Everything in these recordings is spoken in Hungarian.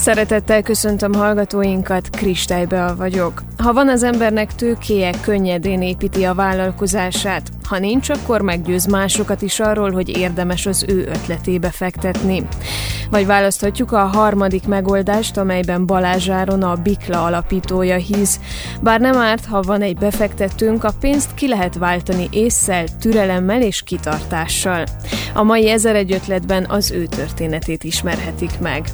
Szeretettel köszöntöm hallgatóinkat, Kristálybeal vagyok. Ha van az embernek tőkéje, könnyedén építi a vállalkozását. Ha nincs, akkor meggyőz másokat is arról, hogy érdemes az ő ötletébe fektetni. Vagy választhatjuk a harmadik megoldást, amelyben Balázsáron a Bikla alapítója hisz. Bár nem árt, ha van egy befektetőnk, a pénzt ki lehet váltani észszel, türelemmel és kitartással. A mai ezer egy ötletben az ő történetét ismerhetik meg.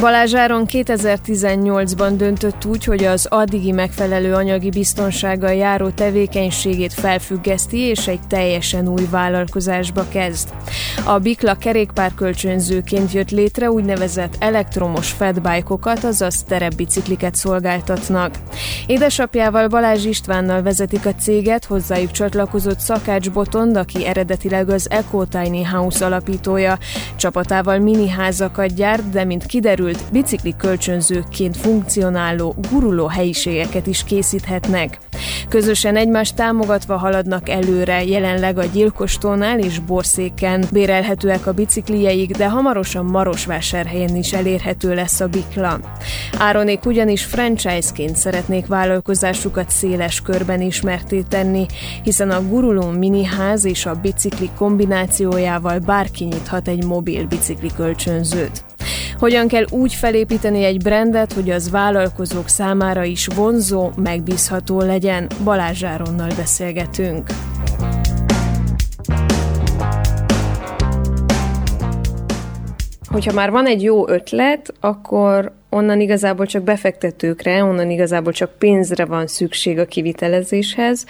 Balázs Áron 2018-ban döntött úgy, hogy az addigi megfelelő anyagi biztonsággal járó tevékenységét felfüggeszti, és egy teljesen új vállalkozásba kezd. A Bikla kerékpárkölcsönzőként jött létre úgynevezett elektromos fedbike-okat, azaz terepbicikliket szolgáltatnak. Édesapjával Balázs Istvánnal vezetik a céget, hozzájuk csatlakozott Szakács Botond, aki eredetileg az Eco Tiny House alapítója. Csapatával mini házakat gyárt, de mint kiderül, kiderült, bicikli kölcsönzőként funkcionáló, guruló helyiségeket is készíthetnek. Közösen egymást támogatva haladnak előre, jelenleg a Gyilkostónál és Borszéken bérelhetőek a biciklijeik, de hamarosan Marosvásárhelyen is elérhető lesz a bikla. Áronék ugyanis franchise-ként szeretnék vállalkozásukat széles körben ismerté tenni, hiszen a guruló miniház és a bicikli kombinációjával bárki nyithat egy mobil bicikli kölcsönzőt. Hogyan kell úgy felépíteni egy brandet, hogy az vállalkozók számára is vonzó, megbízható legyen? Balázs Zsáronnal beszélgetünk. Hogyha már van egy jó ötlet, akkor onnan igazából csak befektetőkre, onnan igazából csak pénzre van szükség a kivitelezéshez,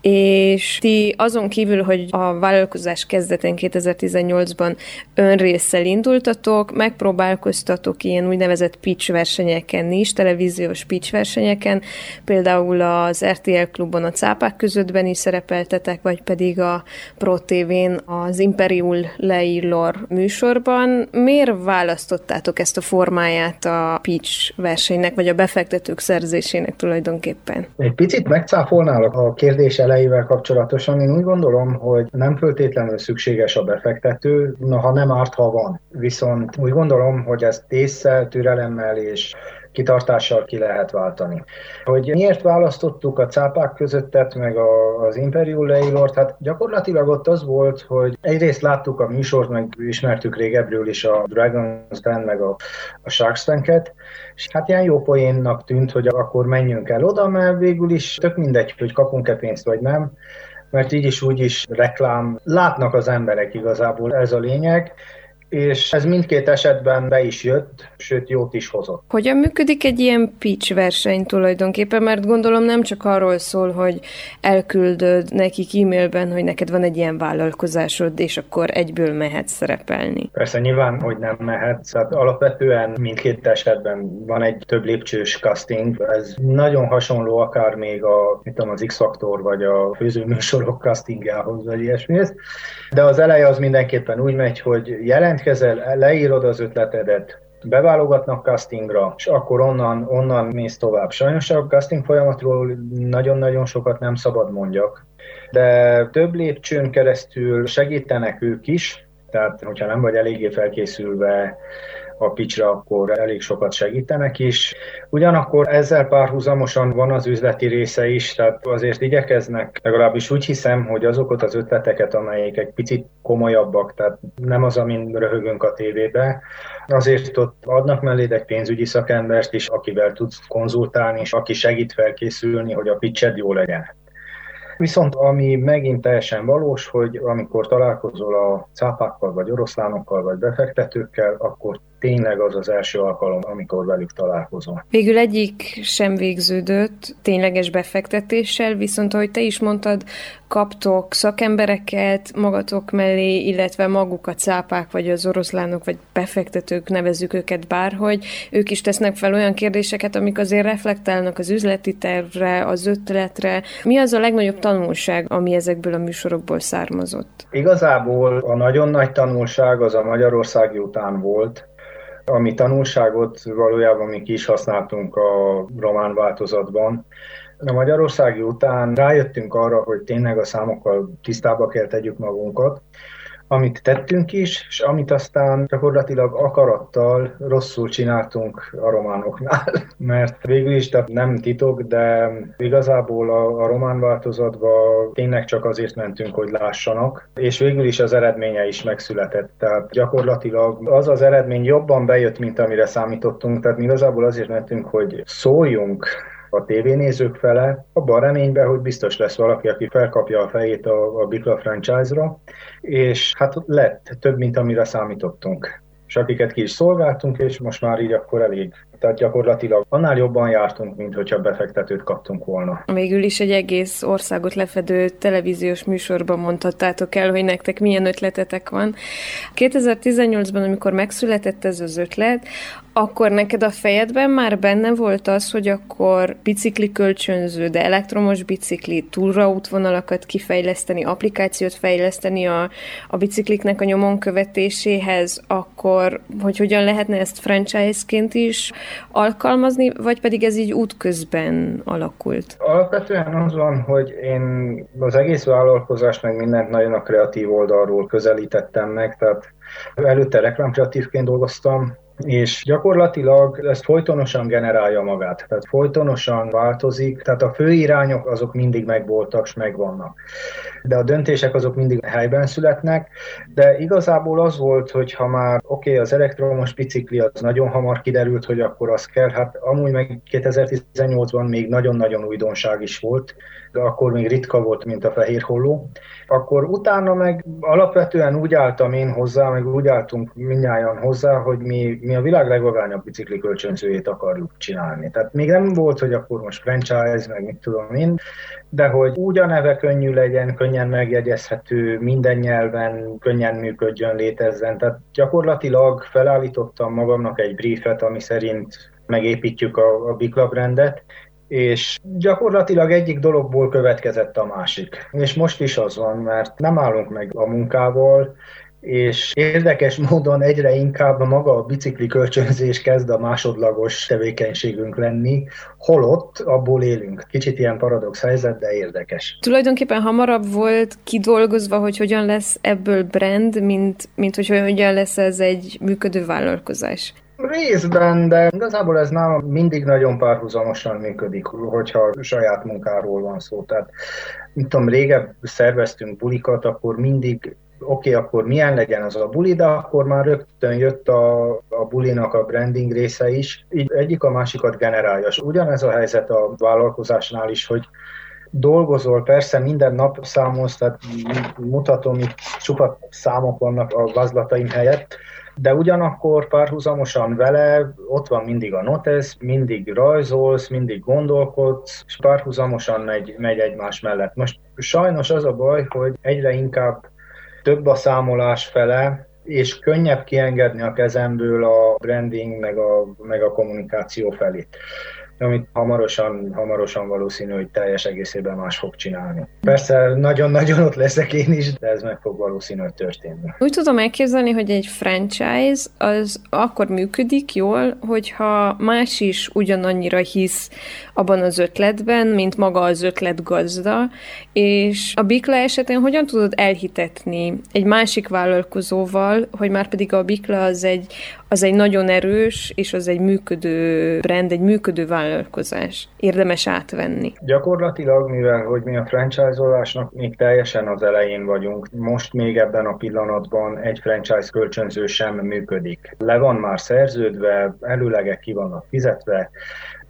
és ti azon kívül, hogy a vállalkozás kezdetén 2018-ban önrészsel indultatok, megpróbálkoztatok ilyen úgynevezett pitch versenyeken is, televíziós pitch versenyeken, például az RTL klubon a cápák közöttben is szerepeltetek, vagy pedig a Pro TV-n az Imperiul Leillor műsorban. Miért választottátok ezt a formáját a pitch versenynek, vagy a befektetők szerzésének tulajdonképpen? Egy picit megcáfolnálok a kérdés elejével kapcsolatosan. Én úgy gondolom, hogy nem föltétlenül szükséges a befektető, na, ha nem árt, ha van. Viszont úgy gondolom, hogy ezt észszel, türelemmel és kitartással ki lehet váltani. Hogy miért választottuk a cápák közöttet, meg a, az Imperial Leilort, hát gyakorlatilag ott az volt, hogy egyrészt láttuk a műsort, meg ismertük régebről is a Dragon's Den, meg a, a Shark Tank-et, és hát ilyen jó poénnak tűnt, hogy akkor menjünk el oda, mert végül is tök mindegy, hogy kapunk-e pénzt vagy nem, mert így is úgy is reklám, látnak az emberek igazából, ez a lényeg, és ez mindkét esetben be is jött, sőt jót is hozott. Hogyan működik egy ilyen pitch verseny tulajdonképpen? Mert gondolom nem csak arról szól, hogy elküldöd nekik e-mailben, hogy neked van egy ilyen vállalkozásod, és akkor egyből mehetsz szerepelni. Persze nyilván, hogy nem mehetsz. Hát alapvetően mindkét esetben van egy több lépcsős casting. Ez nagyon hasonló akár még a, mit tudom, az X-faktor, vagy a főzőműsorok castingjához, vagy ilyesmihez. De az eleje az mindenképpen úgy megy, hogy jelentkezel, leírod az ötletedet, beválogatnak castingra, és akkor onnan, onnan mész tovább. Sajnos a casting folyamatról nagyon-nagyon sokat nem szabad mondjak, de több lépcsőn keresztül segítenek ők is, tehát hogyha nem vagy eléggé felkészülve a picsre, akkor elég sokat segítenek is. Ugyanakkor ezzel párhuzamosan van az üzleti része is, tehát azért igyekeznek, legalábbis úgy hiszem, hogy azokat az ötleteket, amelyek egy picit komolyabbak, tehát nem az, amin röhögünk a tévébe, azért ott adnak mellé egy pénzügyi szakembert is, akivel tudsz konzultálni, és aki segít felkészülni, hogy a pitched jó legyen. Viszont ami megint teljesen valós, hogy amikor találkozol a cápákkal, vagy oroszlánokkal, vagy befektetőkkel, akkor tényleg az az első alkalom, amikor velük találkozom. Végül egyik sem végződött tényleges befektetéssel, viszont ahogy te is mondtad, kaptok szakembereket magatok mellé, illetve maguk a cápák, vagy az oroszlánok, vagy befektetők, nevezzük őket bárhogy, ők is tesznek fel olyan kérdéseket, amik azért reflektálnak az üzleti tervre, az ötletre. Mi az a legnagyobb tanulság, ami ezekből a műsorokból származott? Igazából a nagyon nagy tanulság az a Magyarországi után volt, ami tanulságot valójában mi ki is használtunk a román változatban. A Magyarországi után rájöttünk arra, hogy tényleg a számokkal tisztába kell tegyük magunkat, amit tettünk is, és amit aztán gyakorlatilag akarattal rosszul csináltunk a románoknál, mert végül is tehát nem titok, de igazából a, a román változatba tényleg csak azért mentünk, hogy lássanak, és végül is az eredménye is megszületett. Tehát gyakorlatilag az az eredmény jobban bejött, mint amire számítottunk, tehát mi igazából azért mentünk, hogy szóljunk a tévénézők fele, abban a reményben, hogy biztos lesz valaki, aki felkapja a fejét a, a Bikla franchise-ra, és hát lett több, mint amire számítottunk és akiket ki is szolgáltunk, és most már így akkor elég. Tehát gyakorlatilag annál jobban jártunk, mint hogyha befektetőt kaptunk volna. Végül is egy egész országot lefedő televíziós műsorban mondhattátok el, hogy nektek milyen ötletetek van. 2018-ban, amikor megszületett ez az ötlet, akkor neked a fejedben már benne volt az, hogy akkor bicikli kölcsönző, de elektromos bicikli, túraútvonalakat kifejleszteni, applikációt fejleszteni a, a bicikliknek a nyomon követéséhez, akkor hogy hogyan lehetne ezt franchise-ként is alkalmazni, vagy pedig ez így útközben alakult? Alapvetően az van, hogy én az egész vállalkozást meg mindent nagyon a kreatív oldalról közelítettem meg, tehát előtte reklámkreatívként dolgoztam, és gyakorlatilag ezt folytonosan generálja magát, tehát folytonosan változik, tehát a fő irányok azok mindig megvoltak, és megvannak. De a döntések azok mindig helyben születnek, de igazából az volt, hogy ha már oké, okay, az elektromos bicikli az nagyon hamar kiderült, hogy akkor az kell, hát amúgy meg 2018-ban még nagyon-nagyon újdonság is volt, akkor még ritka volt, mint a fehér holló. Akkor utána meg alapvetően úgy álltam én hozzá, meg úgy álltunk mindnyáján hozzá, hogy mi, mi a világ legvagányabb bicikli kölcsönzőjét akarjuk csinálni. Tehát még nem volt, hogy akkor most franchise, meg mit tudom én, de hogy úgy a neve könnyű legyen, könnyen megjegyezhető, minden nyelven könnyen működjön, létezzen. Tehát gyakorlatilag felállítottam magamnak egy briefet, ami szerint megépítjük a, a Bikla brandet, és gyakorlatilag egyik dologból következett a másik. És most is az van, mert nem állunk meg a munkával, és érdekes módon egyre inkább maga a bicikli kölcsönzés kezd a másodlagos tevékenységünk lenni, holott abból élünk. Kicsit ilyen paradox helyzet, de érdekes. Tulajdonképpen hamarabb volt kidolgozva, hogy hogyan lesz ebből brand, mint, mint hogy hogyan lesz ez egy működő vállalkozás. Részben, de igazából ez nálam mindig nagyon párhuzamosan működik, hogyha saját munkáról van szó. Tehát, mint tudom, régebb szerveztünk bulikat, akkor mindig oké, okay, akkor milyen legyen az a buli, de akkor már rögtön jött a, a bulinak a branding része is, így egyik a másikat generálja. És ugyanez a helyzet a vállalkozásnál is, hogy dolgozol, persze minden nap számolsz, tehát mutatom, itt csupa számok vannak a vázlataim helyett, de ugyanakkor párhuzamosan vele ott van mindig a notes, mindig rajzolsz, mindig gondolkodsz, és párhuzamosan megy, megy egymás mellett. Most sajnos az a baj, hogy egyre inkább több a számolás fele, és könnyebb kiengedni a kezemből a branding meg a, meg a kommunikáció felé amit hamarosan, hamarosan valószínű, hogy teljes egészében más fog csinálni. Persze nagyon-nagyon ott leszek én is, de ez meg fog valószínűleg történni. Úgy tudom elképzelni, hogy egy franchise az akkor működik jól, hogyha más is ugyanannyira hisz abban az ötletben, mint maga az ötlet gazda, és a Bikla esetén hogyan tudod elhitetni egy másik vállalkozóval, hogy már pedig a Bikla az egy, az egy nagyon erős, és az egy működő brand, egy működő vállalkozás. Érdemes átvenni. Gyakorlatilag, mivel hogy mi a franchise-olásnak még teljesen az elején vagyunk, most még ebben a pillanatban egy franchise kölcsönző sem működik. Le van már szerződve, előlegek ki vannak fizetve,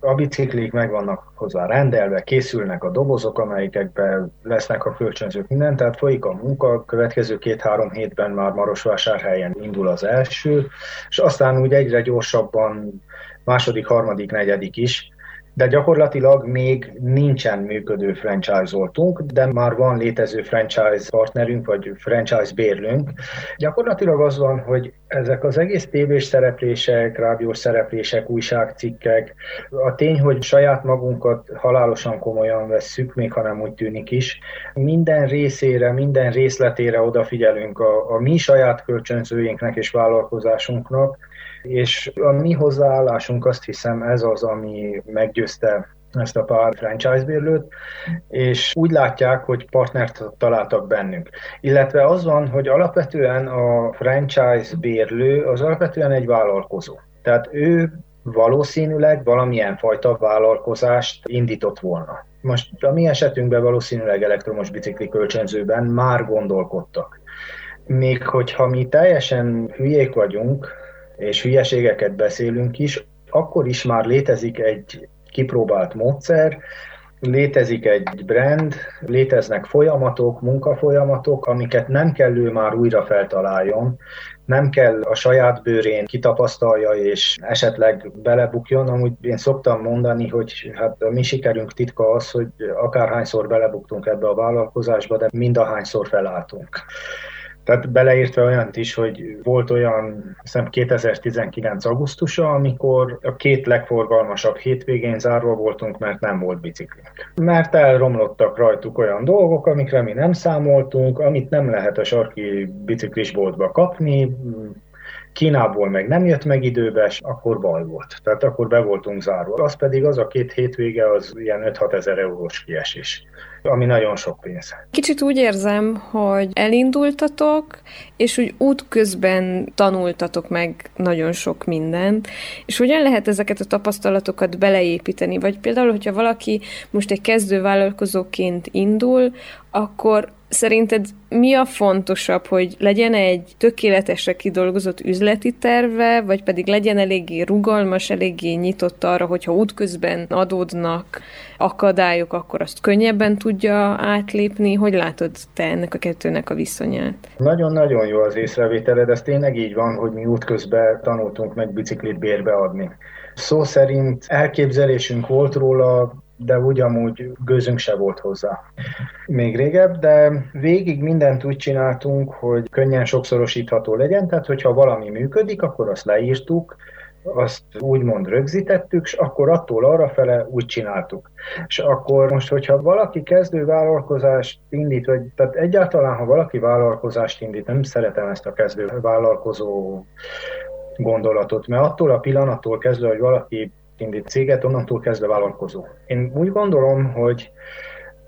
a biciklik meg vannak hozzá rendelve, készülnek a dobozok, amelyekben lesznek a kölcsönzők, minden, tehát folyik a munka, következő két-három hétben már Marosvásárhelyen indul az első, és aztán úgy egyre gyorsabban második, harmadik, negyedik is, de gyakorlatilag még nincsen működő franchise-oltunk, de már van létező franchise partnerünk, vagy franchise bérlünk. Gyakorlatilag az van, hogy ezek az egész tévés szereplések, rádiós szereplések, újságcikkek, a tény, hogy saját magunkat halálosan komolyan vesszük, még ha nem úgy tűnik is, minden részére, minden részletére odafigyelünk a, a mi saját kölcsönzőinknek és vállalkozásunknak, És a mi hozzáállásunk azt hiszem ez az, ami meggyőzte ezt a pár franchise bérlőt, és úgy látják, hogy partnert találtak bennünk. Illetve az van, hogy alapvetően a franchise bérlő az alapvetően egy vállalkozó. Tehát ő valószínűleg valamilyen fajta vállalkozást indított volna. Most a mi esetünkben valószínűleg elektromos bicikli kölcsönzőben már gondolkodtak. Még hogyha mi teljesen hülyék vagyunk, és hülyeségeket beszélünk is, akkor is már létezik egy kipróbált módszer, létezik egy brand, léteznek folyamatok, munkafolyamatok, amiket nem kell ő már újra feltaláljon, nem kell a saját bőrén kitapasztalja és esetleg belebukjon. Amúgy én szoktam mondani, hogy hát a mi sikerünk titka az, hogy akárhányszor belebuktunk ebbe a vállalkozásba, de mind ahányszor felálltunk. Tehát beleértve olyant is, hogy volt olyan, hiszem 2019. augusztusa, amikor a két legforgalmasabb hétvégén zárva voltunk, mert nem volt biciklink. Mert elromlottak rajtuk olyan dolgok, amikre mi nem számoltunk, amit nem lehet a sarki biciklisboltba kapni, Kínából meg nem jött meg időbe, és akkor baj volt. Tehát akkor be voltunk zárva. Az pedig az a két hétvége, az ilyen 5-6 ezer eurós kiesés ami nagyon sok pénz. Kicsit úgy érzem, hogy elindultatok, és úgy útközben tanultatok meg nagyon sok mindent, és hogyan lehet ezeket a tapasztalatokat beleépíteni? Vagy például, hogyha valaki most egy kezdő vállalkozóként indul, akkor Szerinted mi a fontosabb, hogy legyen egy tökéletesre kidolgozott üzleti terve, vagy pedig legyen eléggé rugalmas, eléggé nyitott arra, hogyha útközben adódnak akadályok, akkor azt könnyebben tudja átlépni? Hogy látod te ennek a kettőnek a viszonyát? Nagyon-nagyon jó az észrevételed, ez tényleg így van, hogy mi útközben tanultunk meg biciklit bérbe adni. Szó szerint elképzelésünk volt róla, de ugyanúgy gőzünk se volt hozzá. Még régebb, de végig mindent úgy csináltunk, hogy könnyen sokszorosítható legyen, tehát hogyha valami működik, akkor azt leírtuk, azt úgymond rögzítettük, és akkor attól arra fele úgy csináltuk. És akkor most, hogyha valaki kezdő vállalkozást indít, vagy tehát egyáltalán, ha valaki vállalkozást indít, nem szeretem ezt a kezdő vállalkozó gondolatot, mert attól a pillanattól kezdve, hogy valaki indít céget, onnantól kezdve vállalkozó. Én úgy gondolom, hogy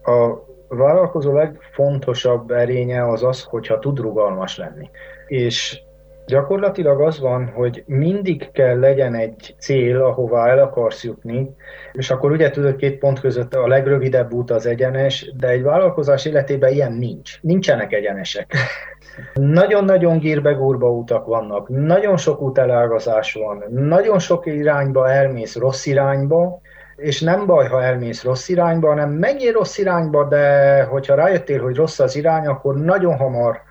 a vállalkozó legfontosabb erénye az az, hogyha tud rugalmas lenni. És Gyakorlatilag az van, hogy mindig kell legyen egy cél, ahová el akarsz jutni, és akkor ugye tudod, két pont között a legrövidebb út az egyenes, de egy vállalkozás életében ilyen nincs. Nincsenek egyenesek. Nagyon-nagyon gírbe-gúrba utak vannak, nagyon sok útelágazás van, nagyon sok irányba elmész rossz irányba, és nem baj, ha elmész rossz irányba, hanem menjél rossz irányba, de hogyha rájöttél, hogy rossz az irány, akkor nagyon hamar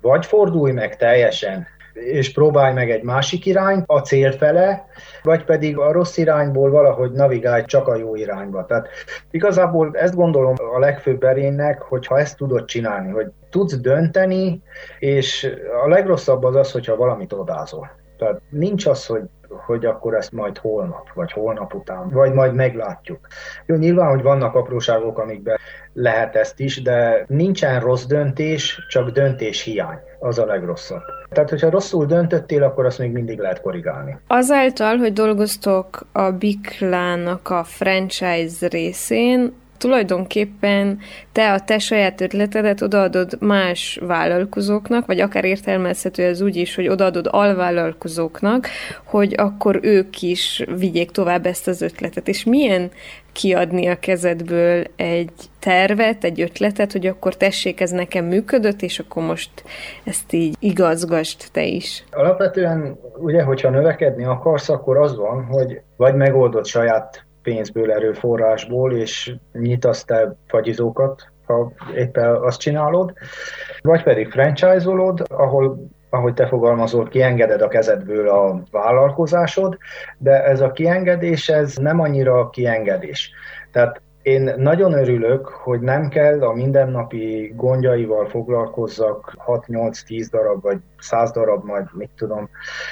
vagy fordulj meg teljesen, és próbálj meg egy másik irányt a cél fele, vagy pedig a rossz irányból valahogy navigálj csak a jó irányba. Tehát igazából ezt gondolom a legfőbb erénynek, hogyha ezt tudod csinálni, hogy tudsz dönteni, és a legrosszabb az az, hogyha valamit odázol. Tehát nincs az, hogy hogy akkor ezt majd holnap, vagy holnap után, vagy majd meglátjuk. Jó, nyilván, hogy vannak apróságok, amikben lehet ezt is, de nincsen rossz döntés, csak döntés hiány. Az a legrosszabb. Tehát, hogyha rosszul döntöttél, akkor azt még mindig lehet korrigálni. Azáltal, hogy dolgoztok a Biklának a franchise részén, tulajdonképpen te a te saját ötletedet odaadod más vállalkozóknak, vagy akár értelmezhető ez úgy is, hogy odaadod alvállalkozóknak, hogy akkor ők is vigyék tovább ezt az ötletet. És milyen kiadni a kezedből egy tervet, egy ötletet, hogy akkor tessék, ez nekem működött, és akkor most ezt így igazgast te is. Alapvetően ugye, hogyha növekedni akarsz, akkor az van, hogy vagy megoldod saját pénzből, erőforrásból, és nyitasz te fagyizókat, ha éppen azt csinálod, vagy pedig franchise-olod, ahol ahogy te fogalmazol, kiengeded a kezedből a vállalkozásod, de ez a kiengedés, ez nem annyira kiengedés. Tehát én nagyon örülök, hogy nem kell a mindennapi gondjaival foglalkozzak 6-8-10 darab, vagy 100 darab, majd mit tudom,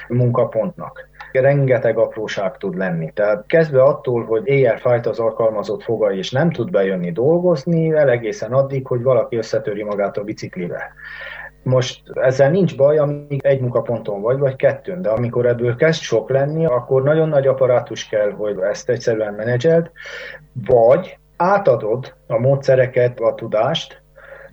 munkapontnak rengeteg apróság tud lenni. Tehát kezdve attól, hogy éjjel fájt az alkalmazott foga és nem tud bejönni dolgozni, el egészen addig, hogy valaki összetöri magát a biciklivel. Most ezzel nincs baj, amíg egy munkaponton vagy, vagy kettőn, de amikor ebből kezd sok lenni, akkor nagyon nagy apparátus kell, hogy ezt egyszerűen menedzseld, vagy átadod a módszereket, a tudást,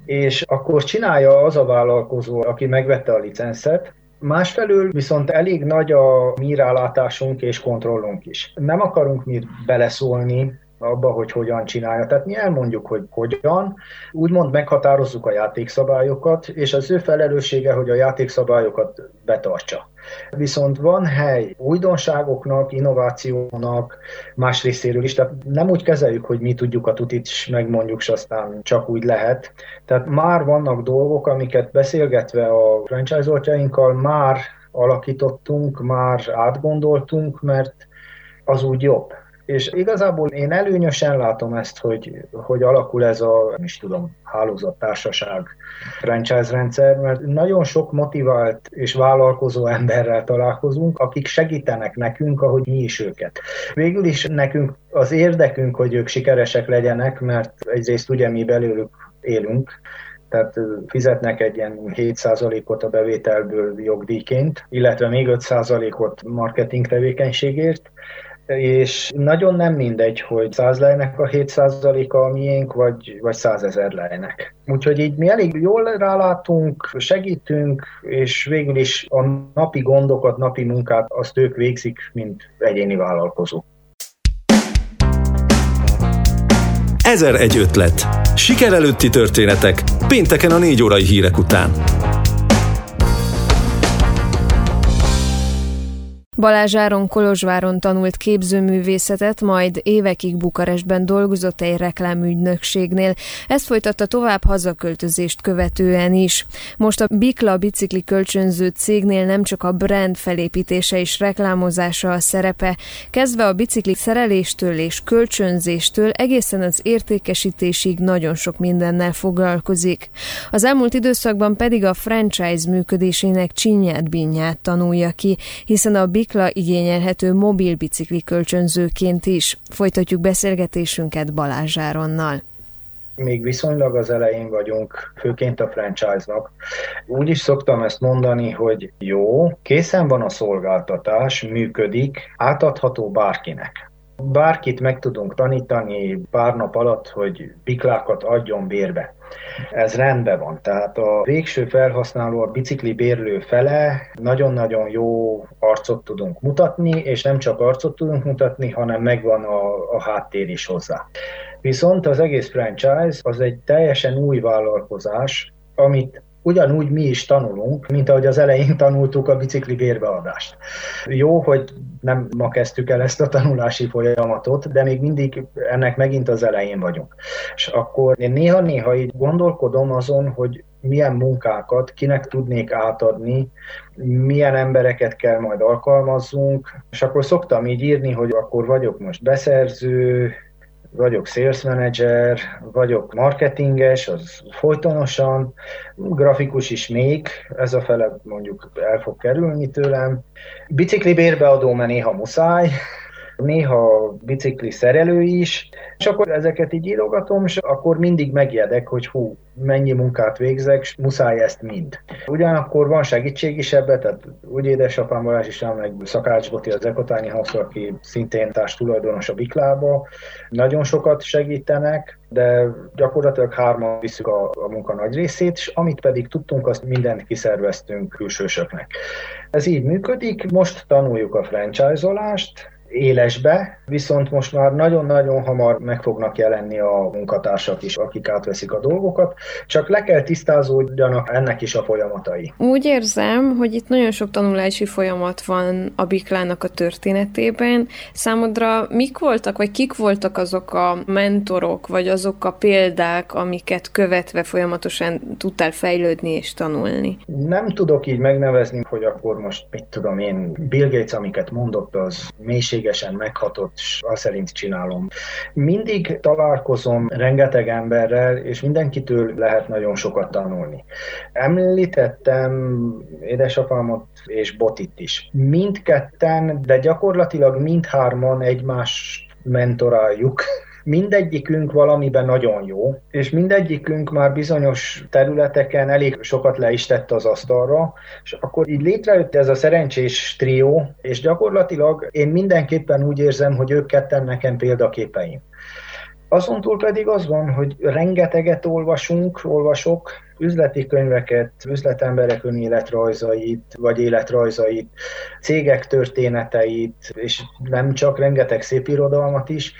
és akkor csinálja az a vállalkozó, aki megvette a licenszet, Másfelől viszont elég nagy a mi rálátásunk és kontrollunk is. Nem akarunk mi beleszólni abba, hogy hogyan csinálja. Tehát mi elmondjuk, hogy hogyan, úgymond meghatározzuk a játékszabályokat, és az ő felelőssége, hogy a játékszabályokat betartsa. Viszont van hely újdonságoknak, innovációnak, más részéről is, tehát nem úgy kezeljük, hogy mi tudjuk a tutit, és megmondjuk, és aztán csak úgy lehet. Tehát már vannak dolgok, amiket beszélgetve a franchise-oltjainkkal már alakítottunk, már átgondoltunk, mert az úgy jobb. És igazából én előnyösen látom ezt, hogy, hogy alakul ez a, nem is tudom, hálózattársaság franchise rendszer, mert nagyon sok motivált és vállalkozó emberrel találkozunk, akik segítenek nekünk, ahogy mi is őket. Végül is nekünk az érdekünk, hogy ők sikeresek legyenek, mert egyrészt ugye mi belőlük élünk, tehát fizetnek egy ilyen 7%-ot a bevételből jogdíjként, illetve még 5%-ot marketing tevékenységért, és nagyon nem mindegy, hogy 100 lejnek a 7%-a a miénk, vagy, vagy 100 ezer lejnek. Úgyhogy így mi elég jól rálátunk, segítünk, és végül is a napi gondokat, napi munkát azt ők végzik, mint egyéni vállalkozók. Ezer egy ötlet. Siker előtti történetek. Pénteken a négy órai hírek után. Balázs Áron Kolozsváron tanult képzőművészetet, majd évekig Bukarestben dolgozott egy reklámügynökségnél. Ezt folytatta tovább hazaköltözést követően is. Most a Bikla bicikli kölcsönző cégnél nem csak a brand felépítése és reklámozása a szerepe, kezdve a bicikli szereléstől és kölcsönzéstől egészen az értékesítésig nagyon sok mindennel foglalkozik. Az elmúlt időszakban pedig a franchise működésének csinyát binyát tanulja ki, hiszen a Bikla Bicikla igényelhető mobil bicikli kölcsönzőként is. Folytatjuk beszélgetésünket Balázs Áronnal még viszonylag az elején vagyunk, főként a franchise-nak. Úgy is szoktam ezt mondani, hogy jó, készen van a szolgáltatás, működik, átadható bárkinek bárkit meg tudunk tanítani pár nap alatt, hogy biklákat adjon bérbe. Ez rendben van. Tehát a végső felhasználó, a bicikli bérlő fele nagyon-nagyon jó arcot tudunk mutatni, és nem csak arcot tudunk mutatni, hanem megvan a, a háttér is hozzá. Viszont az egész franchise az egy teljesen új vállalkozás, amit ugyanúgy mi is tanulunk, mint ahogy az elején tanultuk a bicikli bérbeadást. Jó, hogy nem ma kezdtük el ezt a tanulási folyamatot, de még mindig ennek megint az elején vagyunk. És akkor én néha-néha így gondolkodom azon, hogy milyen munkákat kinek tudnék átadni, milyen embereket kell majd alkalmazzunk, és akkor szoktam így írni, hogy akkor vagyok most beszerző, vagyok sales manager, vagyok marketinges, az folytonosan, grafikus is még, ez a fele mondjuk el fog kerülni tőlem. Bicikli bérbeadó, mert néha muszáj, néha bicikli szerelő is, és akkor ezeket így írogatom, és akkor mindig megjedek, hogy hú, mennyi munkát végzek, és muszáj ezt mind. Ugyanakkor van segítség is ebbe, tehát úgy édesapám Balázs is meg Szakács Boti az Ekotáni House, aki szintén társ tulajdonos a Biklába, nagyon sokat segítenek, de gyakorlatilag hárman visszük a, a munka nagy részét, és amit pedig tudtunk, azt mindent kiszerveztünk külsősöknek. Ez így működik, most tanuljuk a franchise-olást, élesbe, viszont most már nagyon-nagyon hamar meg fognak jelenni a munkatársak is, akik átveszik a dolgokat, csak le kell tisztázódjanak ennek is a folyamatai. Úgy érzem, hogy itt nagyon sok tanulási folyamat van a Biklának a történetében. Számodra mik voltak, vagy kik voltak azok a mentorok, vagy azok a példák, amiket követve folyamatosan tudtál fejlődni és tanulni? Nem tudok így megnevezni, hogy akkor most, mit tudom én, Bill Gates, amiket mondott, az mélység mélységesen meghatott, és azt szerint csinálom. Mindig találkozom rengeteg emberrel, és mindenkitől lehet nagyon sokat tanulni. Említettem édesapámot és Botit is. Mindketten, de gyakorlatilag mindhárman egymást mentoráljuk mindegyikünk valamiben nagyon jó, és mindegyikünk már bizonyos területeken elég sokat le is tett az asztalra, és akkor így létrejött ez a szerencsés trió, és gyakorlatilag én mindenképpen úgy érzem, hogy ők ketten nekem példaképeim. Azon túl pedig az van, hogy rengeteget olvasunk, olvasok, üzleti könyveket, üzletemberek önéletrajzait, vagy életrajzait, cégek történeteit, és nem csak rengeteg szép irodalmat is,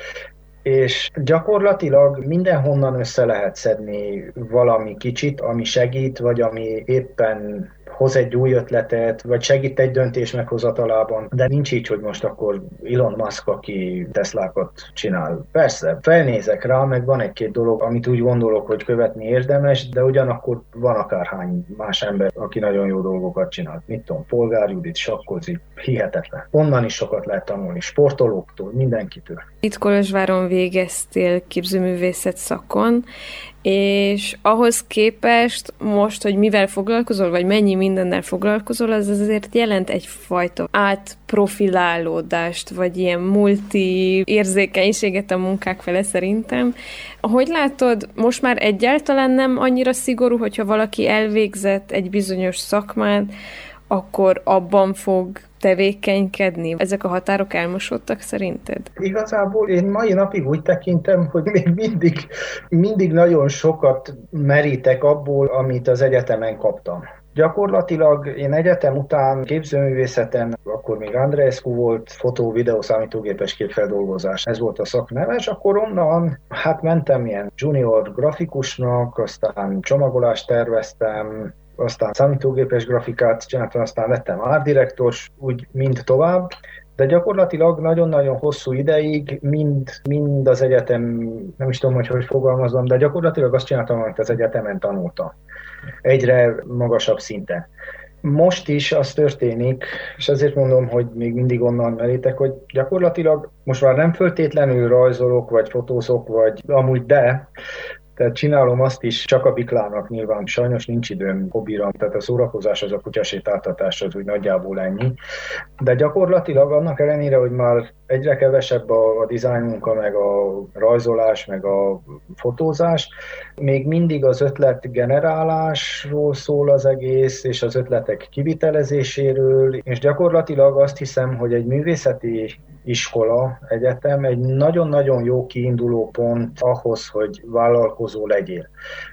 és gyakorlatilag mindenhonnan össze lehet szedni valami kicsit, ami segít, vagy ami éppen hoz egy új ötletet, vagy segít egy döntés meghozatalában, de nincs így, hogy most akkor Elon Musk, aki Teslákat csinál. Persze, felnézek rá, meg van egy-két dolog, amit úgy gondolok, hogy követni érdemes, de ugyanakkor van akárhány más ember, aki nagyon jó dolgokat csinál. Mit tudom, Polgár Judit sakkozik, hihetetlen. Onnan is sokat lehet tanulni, sportolóktól, mindenkitől. Itt Kolozsváron végeztél képzőművészet szakon, és ahhoz képest most, hogy mivel foglalkozol, vagy mennyi mindennel foglalkozol, az azért jelent egyfajta átprofilálódást, vagy ilyen multi érzékenységet a munkák fele szerintem. Ahogy látod, most már egyáltalán nem annyira szigorú, hogyha valaki elvégzett egy bizonyos szakmát, akkor abban fog tevékenykedni? Ezek a határok elmosodtak szerinted? Igazából én mai napig úgy tekintem, hogy még mindig, mindig nagyon sokat merítek abból, amit az egyetemen kaptam. Gyakorlatilag én egyetem után képzőművészeten, akkor még Andreescu volt, fotó, videó, számítógépes képfeldolgozás. Ez volt a szakneve, és akkor onnan hát mentem ilyen junior grafikusnak, aztán csomagolást terveztem, aztán számítógépes grafikát csináltam, aztán lettem árdirektors, úgy mind tovább, de gyakorlatilag nagyon-nagyon hosszú ideig mind, mind az egyetem, nem is tudom, hogy hogy fogalmazom, de gyakorlatilag azt csináltam, amit az egyetemen tanultam. Egyre magasabb szinten. Most is az történik, és azért mondom, hogy még mindig onnan merítek, hogy gyakorlatilag most már nem föltétlenül rajzolok, vagy fotózok, vagy amúgy de, tehát csinálom azt is, csak a biklának nyilván sajnos nincs időm hobbira, tehát a szórakozás az a kutyasétáltatás az úgy nagyjából ennyi. De gyakorlatilag annak ellenére, hogy már egyre kevesebb a, a dizájn munka, meg a rajzolás, meg a fotózás, még mindig az ötlet generálásról szól az egész, és az ötletek kivitelezéséről, és gyakorlatilag azt hiszem, hogy egy művészeti iskola, egyetem egy nagyon-nagyon jó kiinduló pont ahhoz, hogy vállalkozó legyél.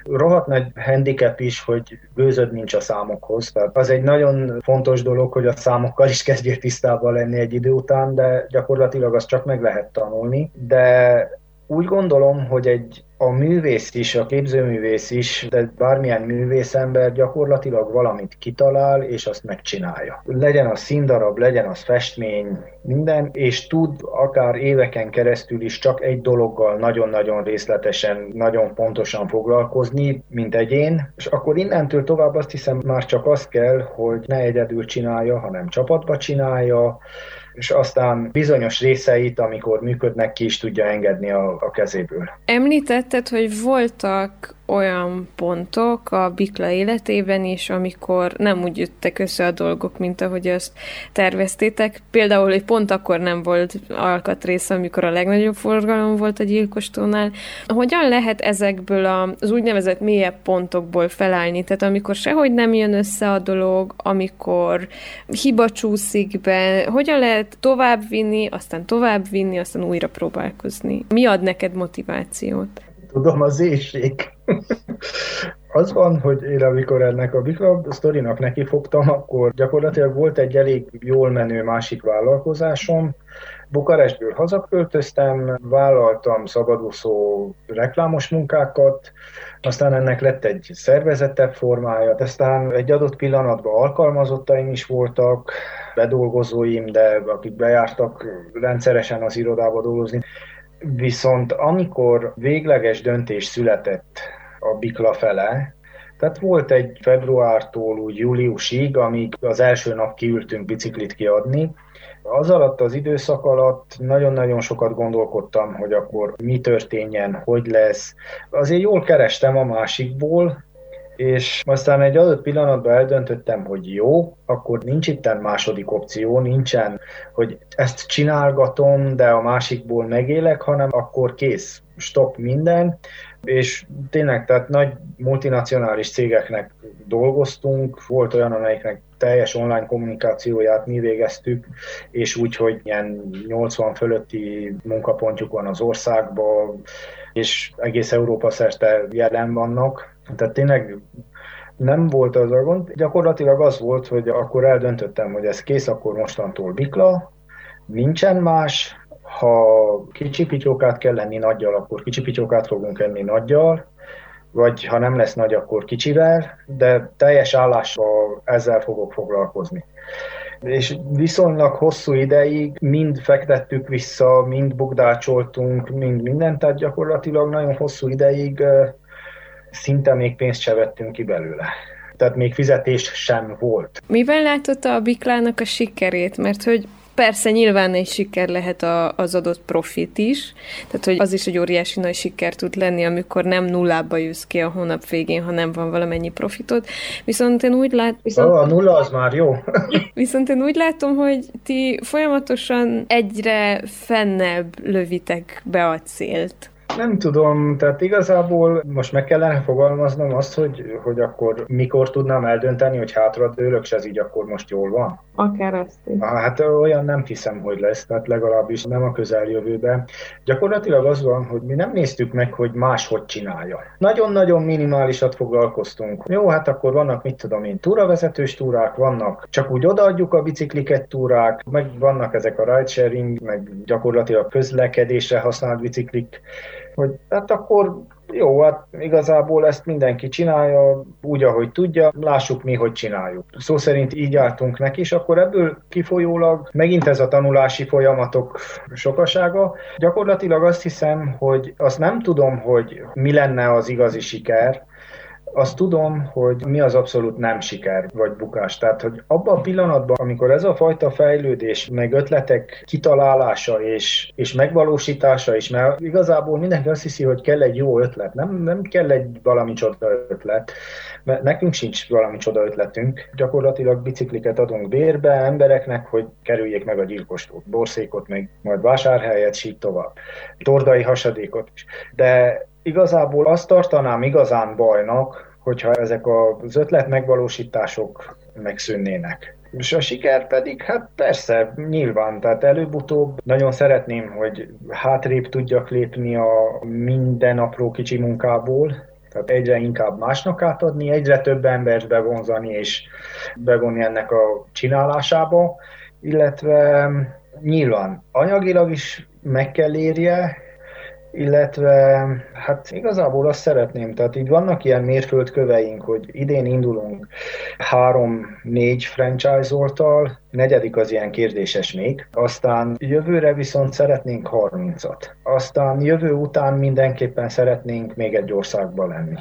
Rohadt nagy handicap is, hogy gőzöd nincs a számokhoz. Tehát az egy nagyon fontos dolog, hogy a számokkal is kezdjél tisztában lenni egy idő után, de gyakorlatilag azt csak meg lehet tanulni. De úgy gondolom, hogy egy a művész is, a képzőművész is, de bármilyen művészember gyakorlatilag valamit kitalál, és azt megcsinálja. Legyen az színdarab, legyen az festmény, minden, és tud akár éveken keresztül is csak egy dologgal nagyon-nagyon részletesen, nagyon pontosan foglalkozni, mint egyén, és akkor innentől tovább azt hiszem már csak az kell, hogy ne egyedül csinálja, hanem csapatba csinálja, és aztán bizonyos részeit, amikor működnek, ki is tudja engedni a, a kezéből. Említetted, hogy voltak olyan pontok a Bikla életében is, amikor nem úgy jöttek össze a dolgok, mint ahogy azt terveztétek. Például egy pont akkor nem volt alkatrész, amikor a legnagyobb forgalom volt a gyilkostónál. Hogyan lehet ezekből az úgynevezett mélyebb pontokból felállni? Tehát amikor sehogy nem jön össze a dolog, amikor hiba csúszik be, hogyan lehet továbbvinni, aztán továbbvinni, aztán újra próbálkozni? Mi ad neked motivációt? Tudom, az éjség az van, hogy én amikor ennek a Bikla sztorinak nekifogtam, akkor gyakorlatilag volt egy elég jól menő másik vállalkozásom, Bukarestből hazaköltöztem, vállaltam szabadúszó reklámos munkákat, aztán ennek lett egy szervezettebb formája, aztán egy adott pillanatban alkalmazottaim is voltak, bedolgozóim, de akik bejártak rendszeresen az irodába dolgozni. Viszont amikor végleges döntés született a Bikla fele. Tehát volt egy februártól úgy júliusig, amíg az első nap kiültünk biciklit kiadni. Az alatt az időszak alatt nagyon-nagyon sokat gondolkodtam, hogy akkor mi történjen, hogy lesz. Azért jól kerestem a másikból, és aztán egy adott pillanatban eldöntöttem, hogy jó, akkor nincs itt második opció, nincsen, hogy ezt csinálgatom, de a másikból megélek, hanem akkor kész, stop minden, és tényleg, tehát nagy multinacionális cégeknek dolgoztunk, volt olyan, amelyiknek teljes online kommunikációját mi végeztük, és úgy, hogy ilyen 80 fölötti munkapontjuk van az országban, és egész Európa szerte jelen vannak. Tehát tényleg nem volt az a gond. Gyakorlatilag az volt, hogy akkor eldöntöttem, hogy ez kész, akkor mostantól bikla, nincsen más, ha kicsi kell lenni nagyjal, akkor kicsi fogunk enni nagyjal, vagy ha nem lesz nagy, akkor kicsivel, de teljes állással ezzel fogok foglalkozni. És viszonylag hosszú ideig mind fektettük vissza, mind bukdácsoltunk, mind mindent, tehát gyakorlatilag nagyon hosszú ideig szinte még pénzt se vettünk ki belőle tehát még fizetés sem volt. Miben látott a Biklának a sikerét? Mert hogy Persze, nyilván egy siker lehet a, az adott profit is, tehát hogy az is egy óriási nagy siker tud lenni, amikor nem nullába jössz ki a hónap végén, hanem van valamennyi profitot. Viszont én úgy látom... Viszont... a nulla az már jó. viszont én úgy látom, hogy ti folyamatosan egyre fennebb lövitek be a célt. Nem tudom, tehát igazából most meg kellene fogalmaznom azt, hogy, hogy akkor mikor tudnám eldönteni, hogy hátradőlök, és ez így akkor most jól van. Akár is. Hát olyan nem hiszem, hogy lesz, tehát legalábbis nem a közeljövőben. Gyakorlatilag az van, hogy mi nem néztük meg, hogy máshogy csinálja. Nagyon-nagyon minimálisat foglalkoztunk. Jó, hát akkor vannak, mit tudom én, túravezetős túrák, vannak csak úgy odaadjuk a bicikliket túrák, meg vannak ezek a ridesharing, meg gyakorlatilag közlekedésre használt biciklik, hogy hát akkor jó, hát igazából ezt mindenki csinálja úgy, ahogy tudja, lássuk mi, hogy csináljuk. Szó szerint így álltunk neki, és akkor ebből kifolyólag megint ez a tanulási folyamatok sokasága. Gyakorlatilag azt hiszem, hogy azt nem tudom, hogy mi lenne az igazi siker, azt tudom, hogy mi az abszolút nem siker vagy bukás. Tehát, hogy abban a pillanatban, amikor ez a fajta fejlődés, meg ötletek kitalálása és, és megvalósítása is, mert igazából mindenki azt hiszi, hogy kell egy jó ötlet, nem, nem kell egy valami csoda ötlet, mert nekünk sincs valami csoda ötletünk. Gyakorlatilag bicikliket adunk bérbe embereknek, hogy kerüljék meg a gyilkostót, borszékot, meg majd vásárhelyet, így tovább. Tordai hasadékot is. De igazából azt tartanám igazán bajnak, hogyha ezek az ötlet megvalósítások megszűnnének. És a siker pedig, hát persze, nyilván, tehát előbb-utóbb nagyon szeretném, hogy hátrébb tudjak lépni a minden apró kicsi munkából, tehát egyre inkább másnak átadni, egyre több embert bevonzani és bevonni ennek a csinálásába, illetve nyilván anyagilag is meg kell érje, illetve hát igazából azt szeretném, tehát így vannak ilyen mérföldköveink, hogy idén indulunk három-négy franchise-oltal, negyedik az ilyen kérdéses még, aztán jövőre viszont szeretnénk 30-at. Aztán jövő után mindenképpen szeretnénk még egy országban lenni.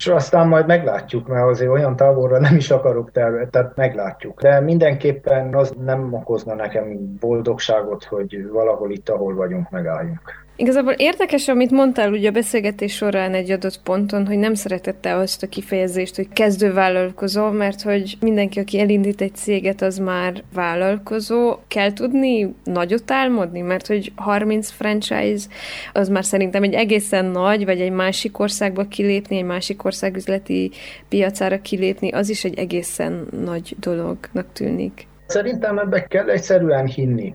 És aztán majd meglátjuk, mert azért olyan távolra nem is akarok terve, tehát meglátjuk. De mindenképpen az nem okozna nekem boldogságot, hogy valahol itt, ahol vagyunk, megálljunk. Igazából érdekes, amit mondtál ugye a beszélgetés során egy adott ponton, hogy nem szeretette azt a kifejezést, hogy kezdővállalkozó, mert hogy mindenki, aki elindít egy céget, az már vállalkozó. Kell tudni nagyot álmodni, mert hogy 30 franchise, az már szerintem egy egészen nagy, vagy egy másik országba kilépni, egy másik ország üzleti piacára kilépni, az is egy egészen nagy dolognak tűnik. Szerintem ebbe kell egyszerűen hinni.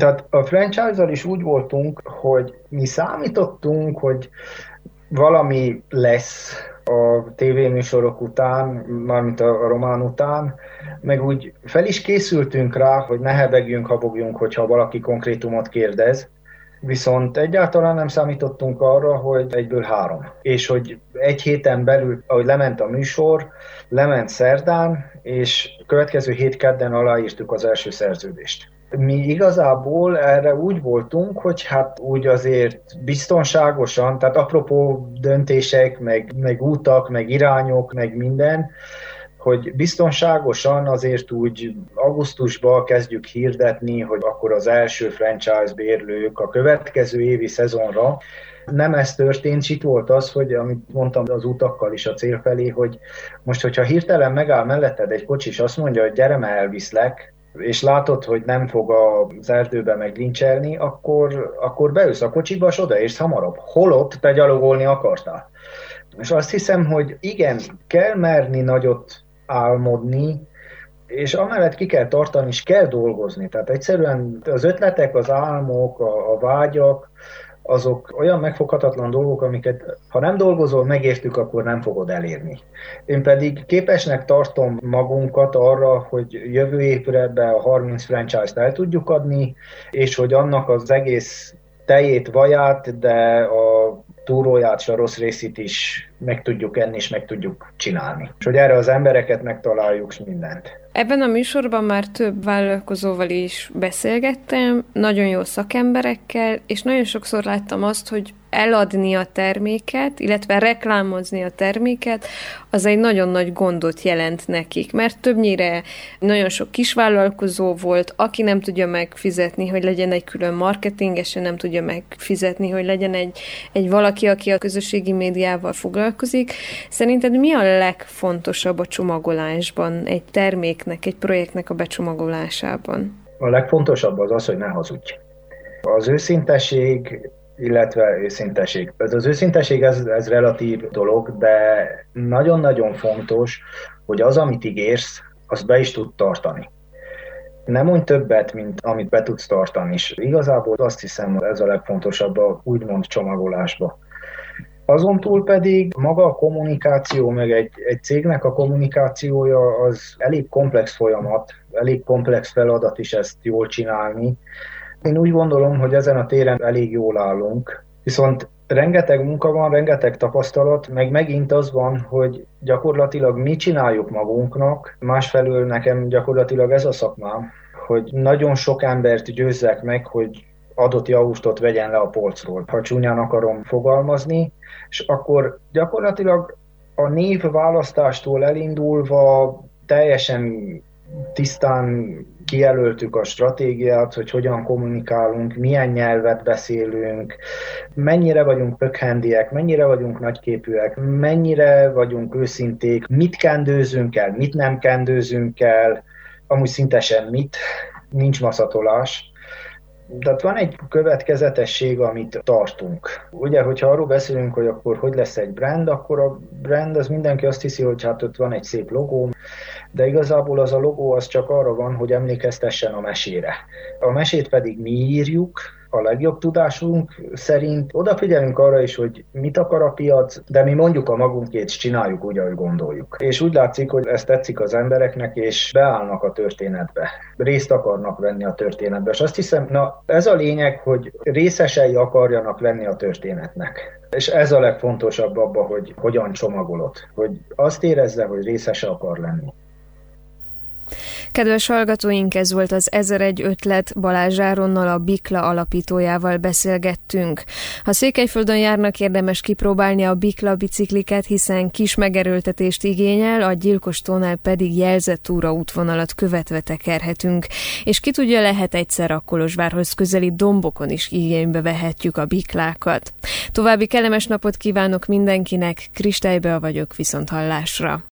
Tehát a franchise-al is úgy voltunk, hogy mi számítottunk, hogy valami lesz a tévéműsorok után, mármint a román után, meg úgy fel is készültünk rá, hogy ne hebegjünk, habogjunk, hogyha valaki konkrétumot kérdez, viszont egyáltalán nem számítottunk arra, hogy egyből három. És hogy egy héten belül, ahogy lement a műsor, lement szerdán, és következő hét kedden aláírtuk az első szerződést mi igazából erre úgy voltunk, hogy hát úgy azért biztonságosan, tehát apropó döntések, meg, meg útak, meg irányok, meg minden, hogy biztonságosan azért úgy augusztusban kezdjük hirdetni, hogy akkor az első franchise bérlők a következő évi szezonra. Nem ez történt, itt volt az, hogy amit mondtam az utakkal is a cél felé, hogy most, hogyha hirtelen megáll melletted egy kocsi, és azt mondja, hogy gyere, elviszlek, és látod, hogy nem fog az erdőbe meglincselni, akkor, akkor beülsz a kocsiba, és odaérsz hamarabb. Holott te gyalogolni akartál. És azt hiszem, hogy igen, kell merni nagyot álmodni, és amellett ki kell tartani, és kell dolgozni. Tehát egyszerűen az ötletek, az álmok, a, a vágyak, azok olyan megfoghatatlan dolgok, amiket ha nem dolgozol, megértük, akkor nem fogod elérni. Én pedig képesnek tartom magunkat arra, hogy jövő évre be a 30 franchise-t el tudjuk adni, és hogy annak az egész tejét, vaját, de a túróját a rossz részét is meg tudjuk enni, és meg tudjuk csinálni. És hogy erre az embereket megtaláljuk, mindent. Ebben a műsorban már több vállalkozóval is beszélgettem, nagyon jó szakemberekkel, és nagyon sokszor láttam azt, hogy eladni a terméket, illetve reklámozni a terméket, az egy nagyon nagy gondot jelent nekik, mert többnyire nagyon sok kisvállalkozó volt, aki nem tudja megfizetni, hogy legyen egy külön marketingesen, nem tudja megfizetni, hogy legyen egy, egy valaki, aki a közösségi médiával foglalkozik. Szerinted mi a legfontosabb a csomagolásban, egy terméknek, egy projektnek a becsomagolásában? A legfontosabb az az, hogy ne hazudj. Az őszinteség illetve őszinteség. Ez az őszinteség, ez, ez relatív dolog, de nagyon-nagyon fontos, hogy az, amit ígérsz, azt be is tud tartani. Nem mondj többet, mint amit be tudsz tartani, és igazából azt hiszem, ez a legfontosabb a úgymond csomagolásba. Azon túl pedig maga a kommunikáció, meg egy, egy cégnek a kommunikációja az elég komplex folyamat, elég komplex feladat is ezt jól csinálni, én úgy gondolom, hogy ezen a téren elég jól állunk, viszont rengeteg munka van, rengeteg tapasztalat, meg megint az van, hogy gyakorlatilag mi csináljuk magunknak, másfelől nekem gyakorlatilag ez a szakmám, hogy nagyon sok embert győzzek meg, hogy adott javustot vegyen le a polcról, ha csúnyán akarom fogalmazni, és akkor gyakorlatilag a névválasztástól elindulva teljesen tisztán kijelöltük a stratégiát, hogy hogyan kommunikálunk, milyen nyelvet beszélünk, mennyire vagyunk pökhendiek, mennyire vagyunk nagyképűek, mennyire vagyunk őszinték, mit kendőzünk el, mit nem kendőzünk el, amúgy szinte semmit, nincs maszatolás. Tehát van egy következetesség, amit tartunk. Ugye, hogyha arról beszélünk, hogy akkor hogy lesz egy brand, akkor a brand az mindenki azt hiszi, hogy hát ott van egy szép logó, de igazából az a logó az csak arra van, hogy emlékeztessen a mesére. A mesét pedig mi írjuk, a legjobb tudásunk szerint odafigyelünk arra is, hogy mit akar a piac, de mi mondjuk a magunkét, csináljuk úgy, ahogy gondoljuk. És úgy látszik, hogy ez tetszik az embereknek, és beállnak a történetbe. Részt akarnak venni a történetbe. És azt hiszem, na ez a lényeg, hogy részesei akarjanak lenni a történetnek. És ez a legfontosabb abban, hogy hogyan csomagolod. Hogy azt érezze, hogy részese akar lenni. Kedves hallgatóink, ez volt az 1001 ötlet Balázs Áronnal, a Bikla alapítójával beszélgettünk. Ha Székelyföldön járnak, érdemes kipróbálni a Bikla bicikliket, hiszen kis megerőltetést igényel, a gyilkos tónál pedig jelzett túra útvonalat követve tekerhetünk. És ki tudja, lehet egyszer a Kolozsvárhoz közeli dombokon is igénybe vehetjük a biklákat. További kellemes napot kívánok mindenkinek, Kristálybe vagyok viszont hallásra.